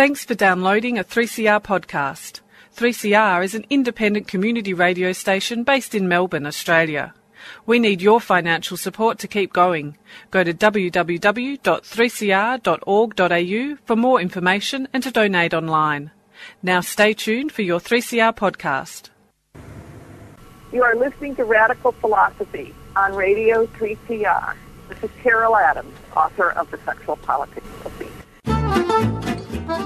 Thanks for downloading a 3CR podcast. 3CR is an independent community radio station based in Melbourne, Australia. We need your financial support to keep going. Go to www.3cr.org.au for more information and to donate online. Now stay tuned for your 3CR podcast. You are listening to Radical Philosophy on Radio 3CR. This is Carol Adams, author of The Sexual Politics of.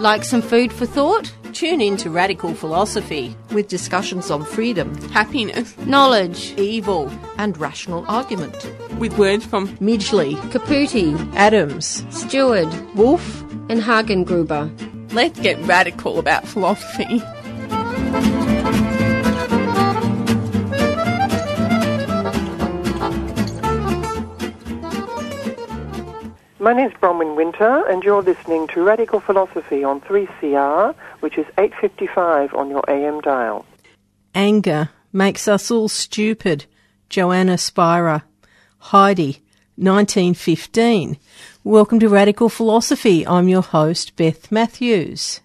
Like some food for thought? Tune in to Radical Philosophy with discussions on freedom, happiness, knowledge, evil, and rational argument. With words from Midgley, Caputi, Adams, Stewart, Wolf, and Hagengruber. Let's get radical about philosophy. My name is Bronwyn Winter, and you're listening to Radical Philosophy on 3CR, which is 8.55 on your AM dial. Anger makes us all stupid. Johanna Spyri. Heidi, 1915. Welcome to Radical Philosophy. I'm your host, Beth Matthews.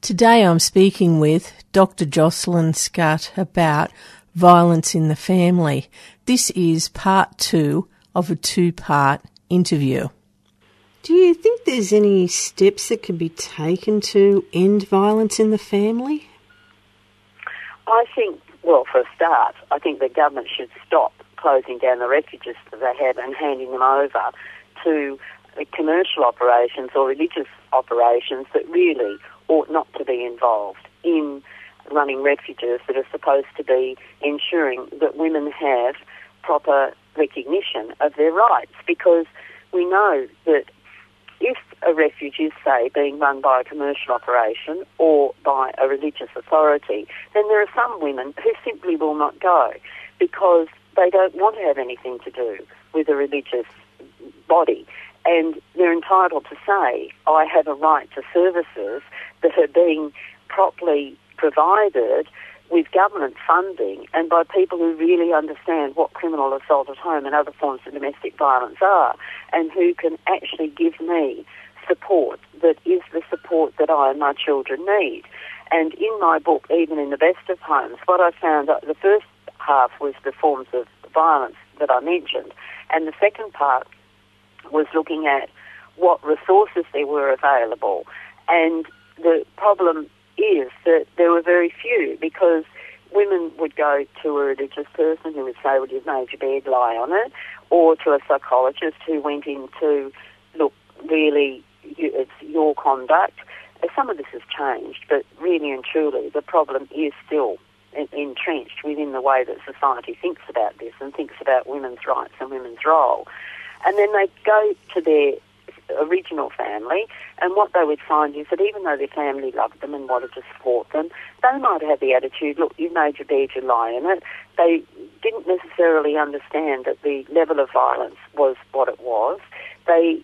Today I'm speaking with Dr. Jocelyn Scutt about violence in the family. This is part two of a two part interview. Do you think there's any steps that can be taken to end violence in the family? I think, well, for a start, I think the government should stop closing down the refuges that they have and handing them over to uh, commercial operations or religious operations that really ought not to be involved in running refuges that are supposed to be ensuring that women have proper recognition of their rights because we know that if a refuge is, say, being run by a commercial operation or by a religious authority, then there are some women who simply will not go because they don't want to have anything to do with a religious body. And they're entitled to say, I have a right to services that are being properly provided with government funding and by people who really understand what criminal assault at home and other forms of domestic violence are and who can actually give me support that is the support that I and my children need. And in my book, even in the best of homes, what I found the first half was the forms of violence that I mentioned, and the second part was looking at what resources there were available. And the problem is that there were very few because women would go to a religious person who would say, well, you've made your bed, lie on it, or to a psychologist who went into, look, really, it's your conduct. Some of this has changed, but really and truly, the problem is still entrenched within the way that society thinks about this and thinks about women's rights and women's role. And then they go to their original family, and what they would find is that even though their family loved them and wanted to support them, they might have the attitude, look, you've made your bed, you lie in it. They didn't necessarily understand that the level of violence was what it was. They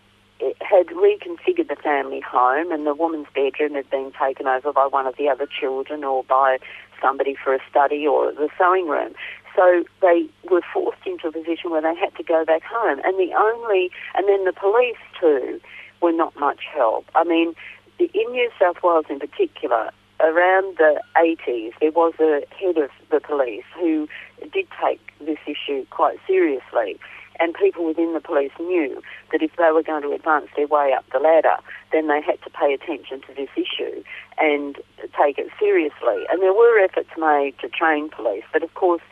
had reconfigured the family home and the woman's bedroom had been taken over by one of the other children or by somebody for a study or the sewing room. So they were forced into a position where they had to go back home. And the only, and then the police too, were not much help. I mean, in New South Wales in particular, around the 80s, there was a head of the police who did take this issue quite seriously. And people within the police knew that if they were going to advance their way up the ladder, then they had to pay attention to this issue and take it seriously. And there were efforts made to train police, but of course,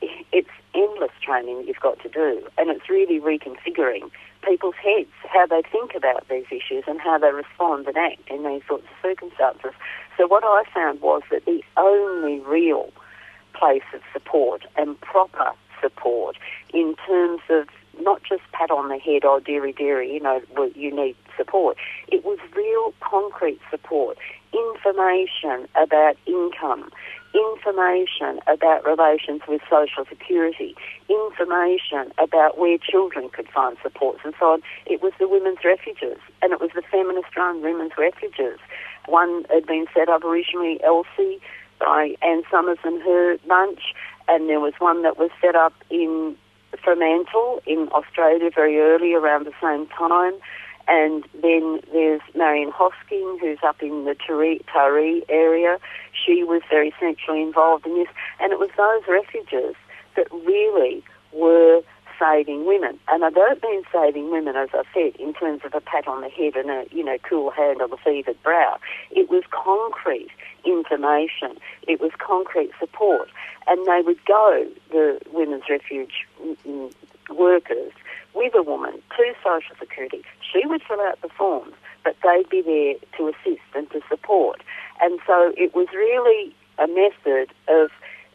it's endless training you've got to do, and it's really reconfiguring people's heads, how they think about these issues and how they respond and act in these sorts of circumstances. So what I found was that the only real place of support and proper support in terms of not just pat on the head, oh dearie dearie, you know, you need support. It was real concrete support, information about income, information about relations with social security, information about where children could find supports and so on. It was the women's refuges and it was the feminist run women's refuges. One had been set up originally, Elsie, by Anne Summers and her bunch, and there was one that was set up in Fremantle in Australia very early around the same time. And then there's Marion Hosking, who's up in the Taree, area. She was very centrally involved in this. And it was those refuges that really were saving women. And I don't mean saving women, as I said, in terms of a pat on the head and a, you know, cool hand on the fevered brow. It was concrete information. It was concrete support. And they would go, the women's refuge workers, with a woman to Social Security. She would fill out the forms, but they'd be there to assist and to support. And so it was really a method of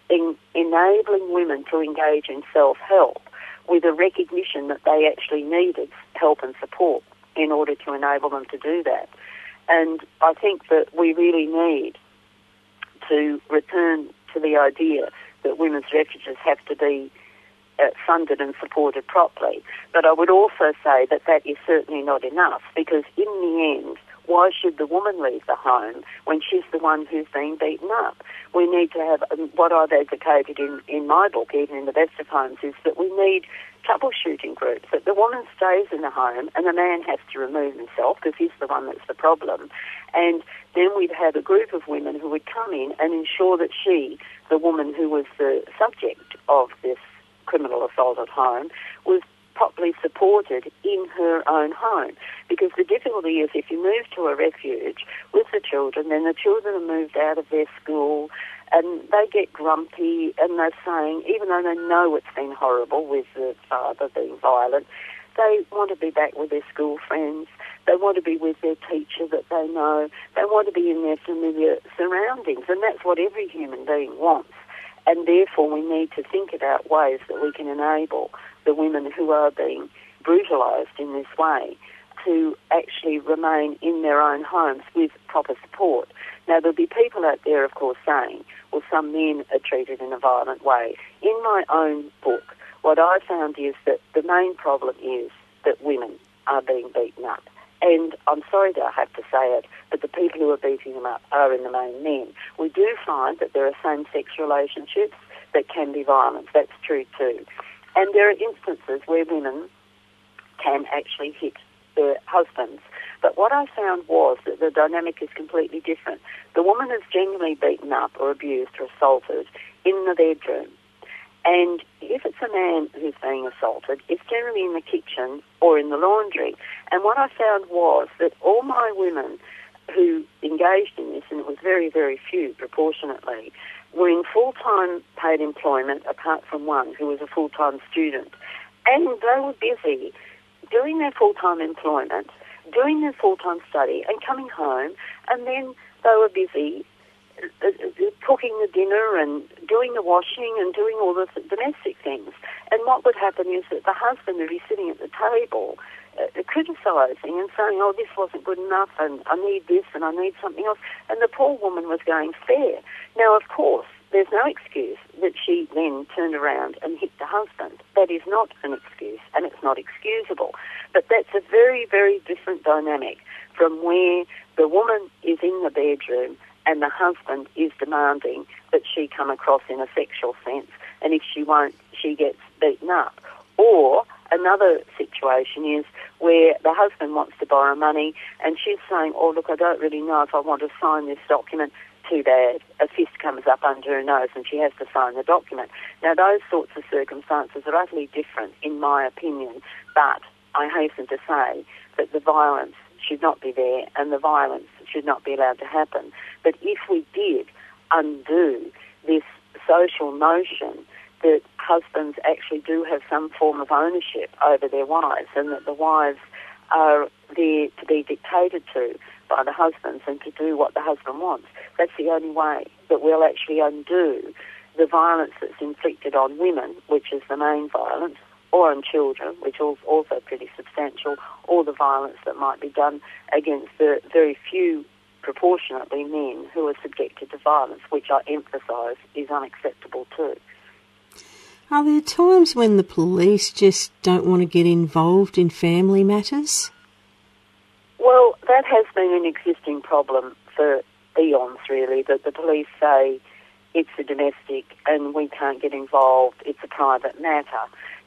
en- enabling women to engage in self-help with a recognition that they actually needed help and support in order to enable them to do that. And I think that we really need to return to the idea that women's refuges have to be funded and supported properly. But I would also say that that is certainly not enough because in the end, why should the woman leave the home when she's the one who's being beaten up? We need to have, um, what I've advocated in, in my book, even in the best of homes, is that we need troubleshooting groups, that the woman stays in the home and the man has to remove himself because he's the one that's the problem. And then we'd have a group of women who would come in and ensure that she, the woman who was the subject of this criminal assault at home, was properly supported in her own home. Because the difficulty is if you move to a refuge with the children, then the children are moved out of their school and they get grumpy and they're saying, even though they know it's been horrible with the father being violent, they want to be back with their school friends. They want to be with their teacher that they know. They want to be in their familiar surroundings. And that's what every human being wants. And therefore, we need to think about ways that we can enable the women who are being brutalised in this way to actually remain in their own homes with proper support. Now, there'll be people out there, of course, saying, well, some men are treated in a violent way. In my own book, what I found is that the main problem is that women are being beaten up. And I'm sorry that I have to say it, but the people who are beating them up are in the main men. We do find that there are same-sex relationships that can be violent. That's true too. And there are instances where women can actually hit their husbands. But what I found was that the dynamic is completely different. The woman is genuinely beaten up or abused or assaulted in the bedroom. And if it's a man who's being assaulted, it's generally in the kitchen or in the laundry. And what I found was that all my women who engaged in this, and it was very, very few proportionately, were in full-time paid employment apart from one who was a full-time student. And they were busy doing their full-time employment, doing their full-time study and coming home and then they were busy cooking the dinner and doing the washing and doing all the domestic things. And what would happen is that the husband would be sitting at the table uh, criticising and saying, oh, this wasn't good enough and I need this and I need something else. And the poor woman was going fair. Now, of course, there's no excuse that she then turned around and hit the husband. That is not an excuse and it's not excusable. But that's a very, very different dynamic from where the woman is in the bedroom and the husband is demanding that she come across in a sexual sense and if she won't, she gets beaten up. Or another situation is where the husband wants to borrow money and she's saying, oh, look, I don't really know if I want to sign this document. Too bad. A fist comes up under her nose and she has to sign the document. Now, those sorts of circumstances are utterly different, in my opinion, but I hasten to say that the violence should not be there and the violence should not be allowed to happen. But if we did undo this social notion that husbands actually do have some form of ownership over their wives and that the wives are there to be dictated to by the husbands and to do what the husband wants. That's the only way that we'll actually undo the violence that's inflicted on women, which is the main violence, or on children, which is also pretty substantial, or the violence that might be done against the very few proportionately men who are subjected to violence, which I emphasise is unacceptable too. Are there times when the police just don't want to get involved in family matters? Well, that has been an existing problem for eons, really, that the police say it's a domestic and we can't get involved, it's a private matter.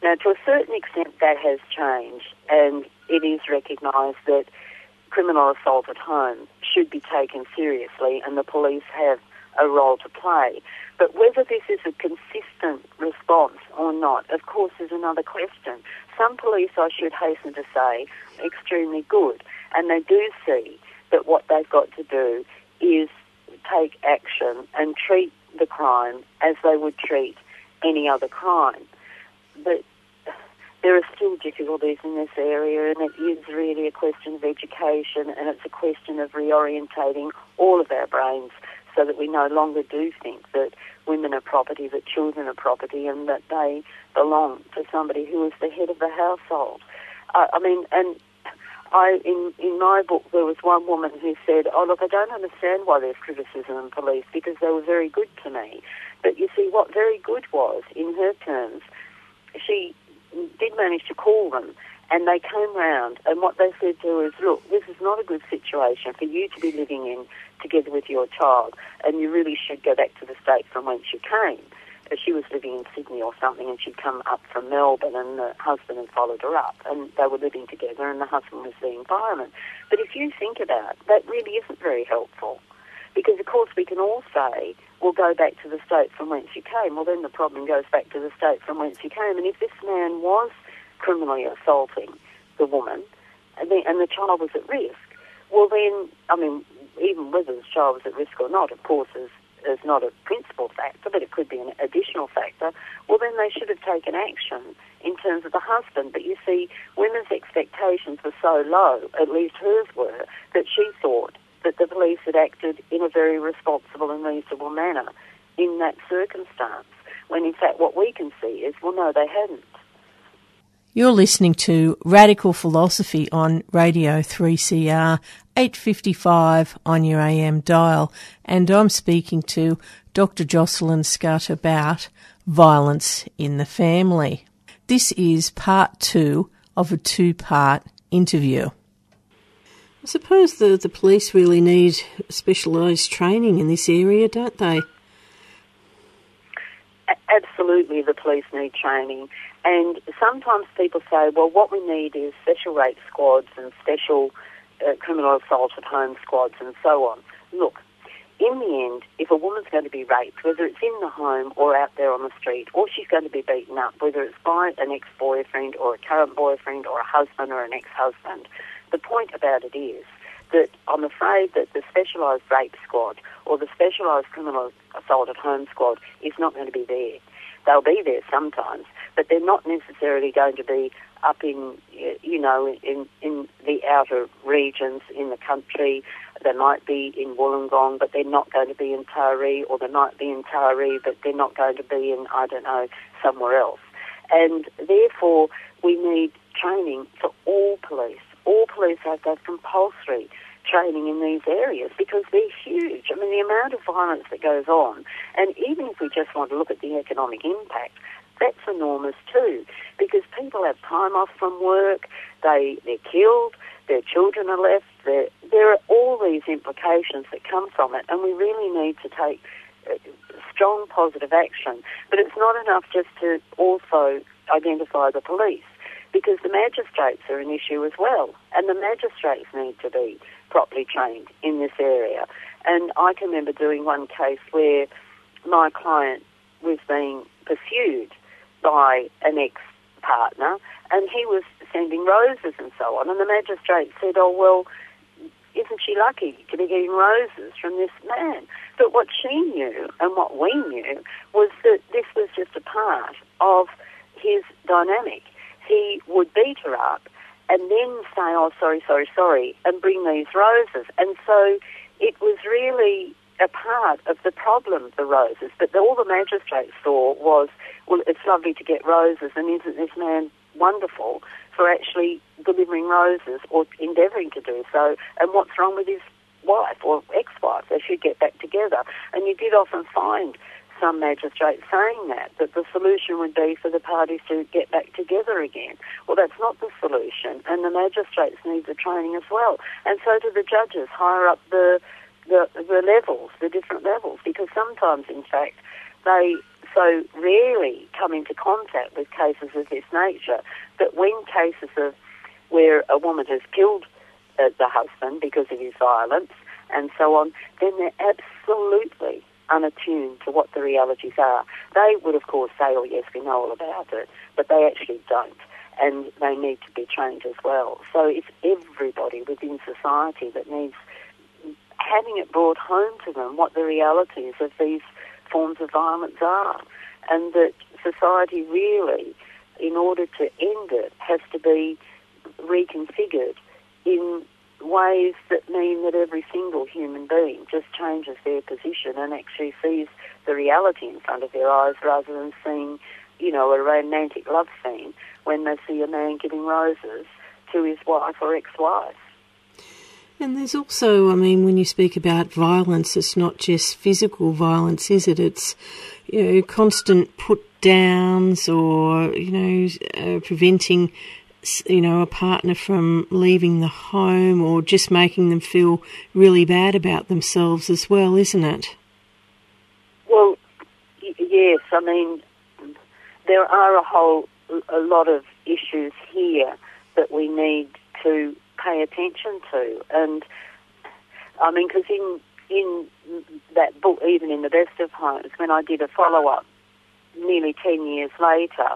Now, to a certain extent, that has changed, and it is recognised that criminal assault at home should be taken seriously, and the police have a role to play. But whether this is a consistent response or not, of course, is another question. Some police, I should hasten to say, are extremely good, and they do see that what they've got to do is take action and treat the crime as they would treat any other crime. But there are still difficulties in this area, and it is really a question of education, and it's a question of reorientating all of our brains so that we no longer do think that women are property, that children are property, and that they belong to somebody who is the head of the household. Uh, I mean, and I in in my book there was one woman who said, "Oh look, I don't understand why there's criticism in police because they were very good to me." But you see, what very good was in her terms, she did manage to call them and they came round and what they said to is, look, this is not a good situation for you to be living in together with your child and you really should go back to the state from whence you came. Uh, she was living in Sydney or something and she'd come up from Melbourne and the husband had followed her up and they were living together and the husband was the environment. But if you think about it, that really isn't very helpful. Because of course we can all say, well go back to the state from whence you came. Well then the problem goes back to the state from whence you came. And if this man was criminally assaulting the woman and the, and the child was at risk, well then, I mean, even whether the child was at risk or not, of course, is, is not a principal factor, but it could be an additional factor, well then they should have taken action in terms of the husband. But you see, women's expectations were so low, at least hers were, that she thought that the police had acted in a very responsible and reasonable manner in that circumstance, when in fact what we can see is, well, no, they hadn't. You're listening to Radical Philosophy on Radio 3CR 855 on your AM dial, and I'm speaking to Dr. Jocelyn Scutt about violence in the family. This is part two of a two part interview. I suppose the, the police really need specialised training in this area, don't they? Absolutely, the police need training. And sometimes people say, well, what we need is special rape squads and special uh, criminal assault at home squads and so on. Look, in the end, if a woman's going to be raped, whether it's in the home or out there on the street, or she's going to be beaten up, whether it's by an ex-boyfriend or a current boyfriend or a husband or an ex-husband, the point about it is that I'm afraid that the specialised rape squad or the specialised criminal assault at home squad is not going to be there. They'll be there sometimes, but they're not necessarily going to be up in, eh, you know, in, in the outer regions in the country. They might be in Wollongong, but they're not going to be in Taree, or they might be in Taree, but they're not going to be in, I don't know, somewhere else. And therefore, we need training for all police. All police have to have compulsory training in these areas because they're huge. I mean, the amount of violence that goes on, and even if we just want to look at the economic impact, that's enormous too, because people have time off from work, they, they're killed, their children are left, there, there are all these implications that come from it, and we really need to take uh, strong positive action. But it's not enough just to also identify the police, because the magistrates are an issue as well, and the magistrates need to be properly trained in this area. And I can remember doing one case where my client was being pursued by an ex-partner, and he was sending roses and so on. And the magistrate said, "Oh well, isn't she lucky to be getting roses from this man?" But what she knew and what we knew was that this was just a part of his dynamic. He would beat her up and then say, "Oh, sorry, sorry, sorry," and bring these roses. And so it was really a part of the problem, the roses. But all the magistrates saw was, well, it's lovely to get roses, and isn't this man wonderful for actually delivering roses or endeavouring to do so? And what's wrong with his wife or ex-wife? They should get back together. And you did often find some magistrates saying that, that the solution would be for the parties to get back together again. Well, that's not the solution, and the magistrates need the training as well. And so do the judges higher up the the, the levels, the different levels, because sometimes, in fact, they so rarely come into contact with cases of this nature that when cases of where a woman has killed uh, the husband because of his violence and so on, then they're absolutely unattuned to what the realities are. They would, of course, say, oh, yes, we know all about it, but they actually don't. And they need to be trained as well. So it's everybody within society that needs having it brought home to them what the realities of these forms of violence are. And that society really, in order to end it, has to be reconfigured in ways that mean that every single human being just changes their position and actually sees the reality in front of their eyes rather than seeing, you know, a romantic love scene when they see a man giving roses to his wife or ex-wife. And there's also, I mean, when you speak about violence, it's not just physical violence, is it? It's, you know, constant put downs or, you know, uh, preventing you know, a partner from leaving the home or just making them feel really bad about themselves as well, isn't it? Well, yes. I mean, there are a whole a lot of issues here that we need to pay attention to, and I mean, because in in that book, even in the best of homes, when I did a follow up nearly ten years later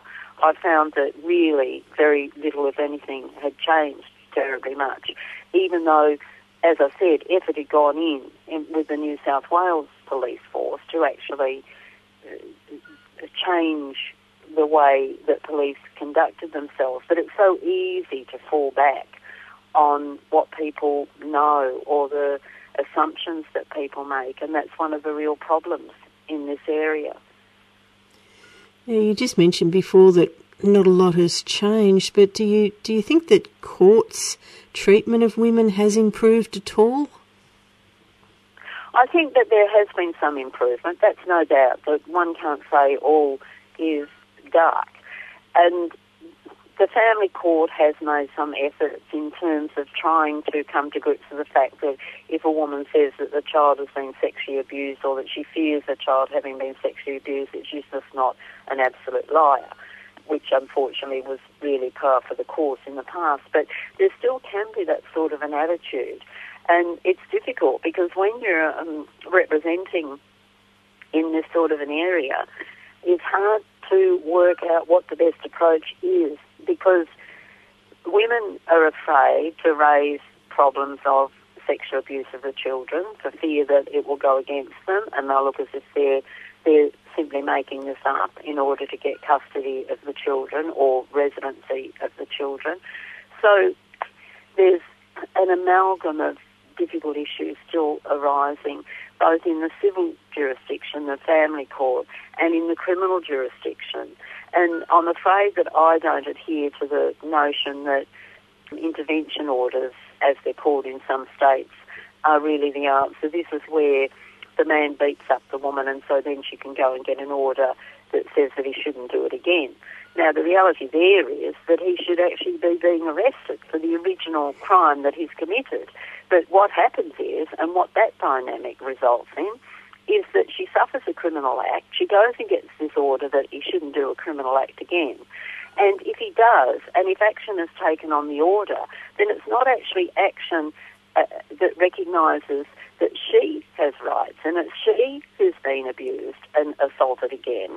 I found that really very little, if anything, had changed terribly much, even though, as I said, effort had gone in, in with the New South Wales police force to actually uh, change the way that police conducted themselves. But it's so easy to fall back on what people know or the assumptions that people make, and that's one of the real problems in this area. Yeah, you just mentioned before that not a lot has changed, but do you do you think that courts' treatment of women has improved at all? I think that there has been some improvement. That's no doubt. But one can't say all is dark, and the family court has made some efforts in terms of trying to come to grips with the fact that if a woman says that the child has been sexually abused or that she fears the child having been sexually abused, that she's just not an absolute liar, which unfortunately was really par for the course in the past. But there still can be that sort of an attitude. And it's difficult because when you're um, representing in this sort of an area, it's hard to work out what the best approach is because women are afraid to raise problems of sexual abuse of the children for fear that it will go against them and they'll look as if they're they're simply making this up in order to get custody of the children or residency of the children. So there's an amalgam of difficult issues still arising, both in the civil jurisdiction, the family court, and in the criminal jurisdiction. And I'm afraid that I don't adhere to the notion that intervention orders, as they're called in some states, are really the answer. This is where the man beats up the woman and so then she can go and get an order that says that he shouldn't do it again. Now, the reality there is that he should actually be being arrested for the original crime that he's committed. But what happens is, and what that dynamic results in, is that she suffers a criminal act. She goes and gets this order that he shouldn't do a criminal act again. And if he does, and if action is taken on the order, then it's not actually action uh, that recognises that she has rights and it's she who's been abused and assaulted again.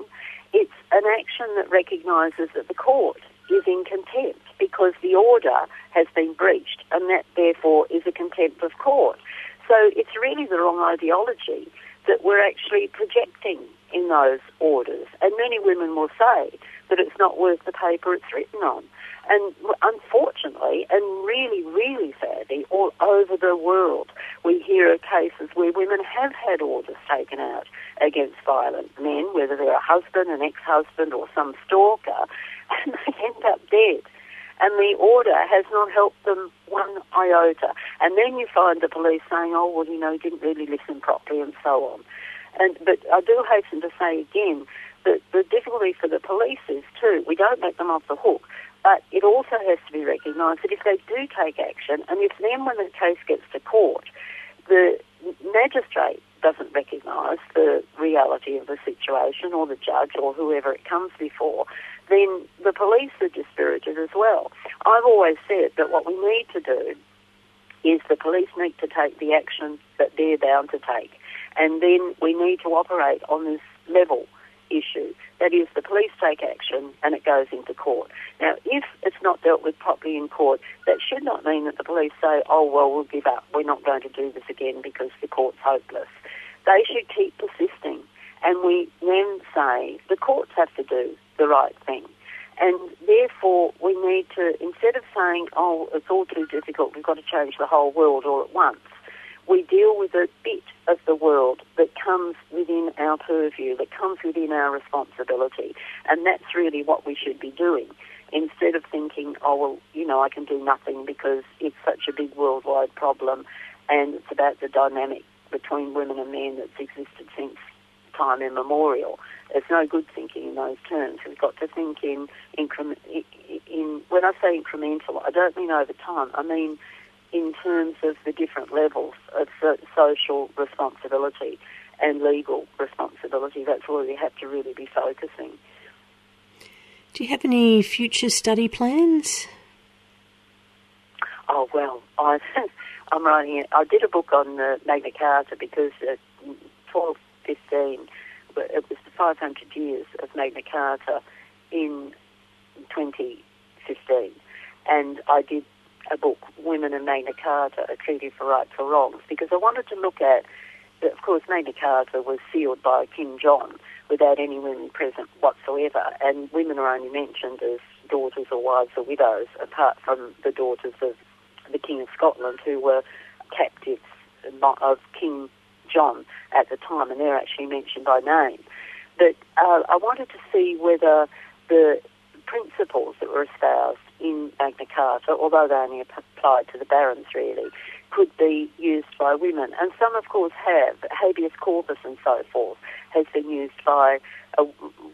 It's an action that recognises that the court is in contempt because the order has been breached and that therefore is a contempt of court. So it's really the wrong ideology that we're actually projecting in those orders. And many women will say that it's not worth the paper it's written on. And unfortunately, and really, really sadly, all over the world, we hear of cases where women have had orders taken out against violent men, whether they're a husband, an ex-husband, or some stalker, and they end up dead. And the order has not helped them one iota. And then you find the police saying, oh, well, you know, he didn't really listen properly and so on. And, but I do hasten to say again that the difficulty for the police is too, we don't let them off the hook but it also has to be recognised that if they do take action, and if then when the case gets to court, the magistrate doesn't recognise the reality of the situation or the judge or whoever it comes before, then the police are dispirited as well. I've always said that what we need to do is the police need to take the action that they're bound to take. And then we need to operate on this level issue. That is, the police take action and it goes into court. Now, if it's not dealt with properly in court, that should not mean that the police say, oh, well, we'll give up. We're not going to do this again because the court's hopeless. They should keep persisting. And we then say the courts have to do the right thing. And therefore, we need to, instead of saying, oh, it's all too difficult, we've got to change the whole world all at once, we deal with a bit of the world that comes within our purview, that comes within our responsibility. And that's really what we should be doing. Instead of thinking, oh, well, you know, I can do nothing because it's such a big worldwide problem and it's about the dynamic between women and men that's existed since time immemorial. It's no good thinking in those terms. We've got to think in increment. In when I say incremental, I don't mean over time. I mean in terms of the different levels of social responsibility and legal responsibility. That's where we have to really be focusing. Do you have any future study plans? Oh well, I, I'm writing. It. I did a book on uh, Magna Carta because uh, 12, 15, it was the 500 years of Magna Carta in 2015, and I did a book, Women and Magna Carta, A Treaty for Rights or Wrongs, because I wanted to look at, of course, Magna Carta was sealed by King John without any women present whatsoever, and women are only mentioned as daughters or wives or widows, apart from the daughters of the King of Scotland who were captives of King John at the time, and they're actually mentioned by name. But uh, I wanted to see whether the principles that were espoused in Magna Carta, although they only applied to the barons really, could be used by women. And some, of course, have. Habeas corpus and so forth has been used by a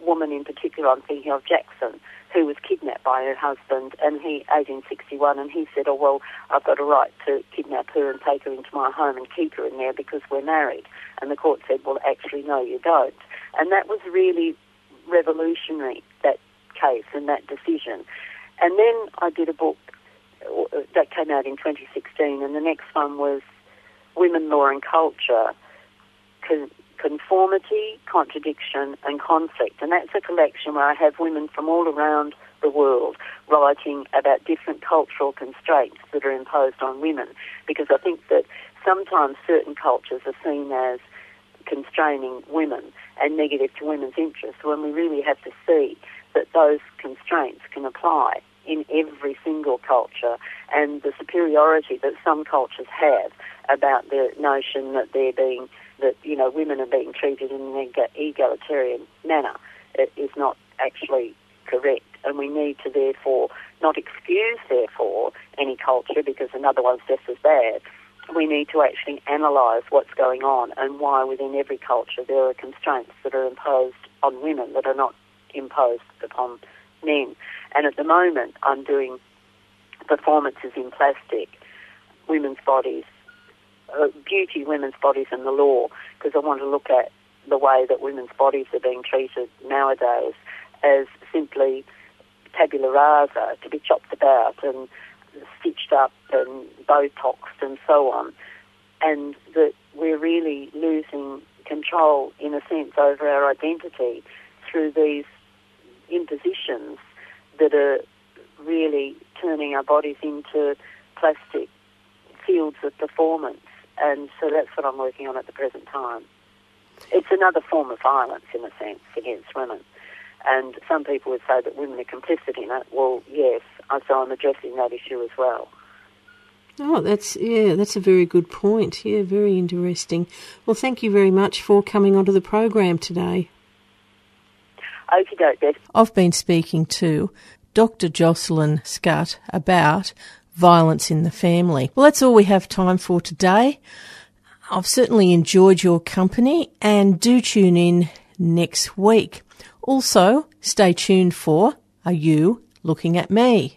woman in particular, I'm thinking of Jackson, who was kidnapped by her husband, and he, 1861, and he said, oh, well, I've got a right to kidnap her and take her into my home and keep her in there because we're married. And the court said, well, actually, no, you don't. And that was really revolutionary, that case and that decision. And then I did a book uh, that came out in 2016, and the next one was Women, Law and Culture, Conformity, Contradiction and Conflict. And that's a collection where I have women from all around the world writing about different cultural constraints that are imposed on women. Because I think that sometimes certain cultures are seen as constraining women and negative to women's interests when we really have to see that those constraints can apply in every single culture and the superiority that some cultures have about the notion that they're being that you know women are being treated in an egalitarian manner is not actually correct and we need to therefore not excuse therefore any culture because another one's just as bad we need to actually analyse what's going on and why within every culture there are constraints that are imposed on women that are not imposed upon men. And at the moment, I'm doing performances in plastic, women's bodies, Uh, beauty, women's bodies, and the law, because I want to look at the way that women's bodies are being treated nowadays as simply tabula rasa, to be chopped about and stitched up and botoxed and so on, and that we're really losing control, in a sense, over our identity through these impositions that are really turning our bodies into plastic fields of performance. And so that's what I'm working on at the present time. It's another form of violence, in a sense, against women. And some people would say that women are complicit in it. Well, yes, so I'm addressing that issue as well. Oh, that's yeah, that's a very good point. Yeah, very interesting. Well, thank you very much for coming onto the program today. Okie doke, Beth. I've been speaking to Dr. Jocelyn Scutt about violence in the family. Well, that's all we have time for today. I've certainly enjoyed your company and do tune in next week. Also, stay tuned for Are You Looking at Me?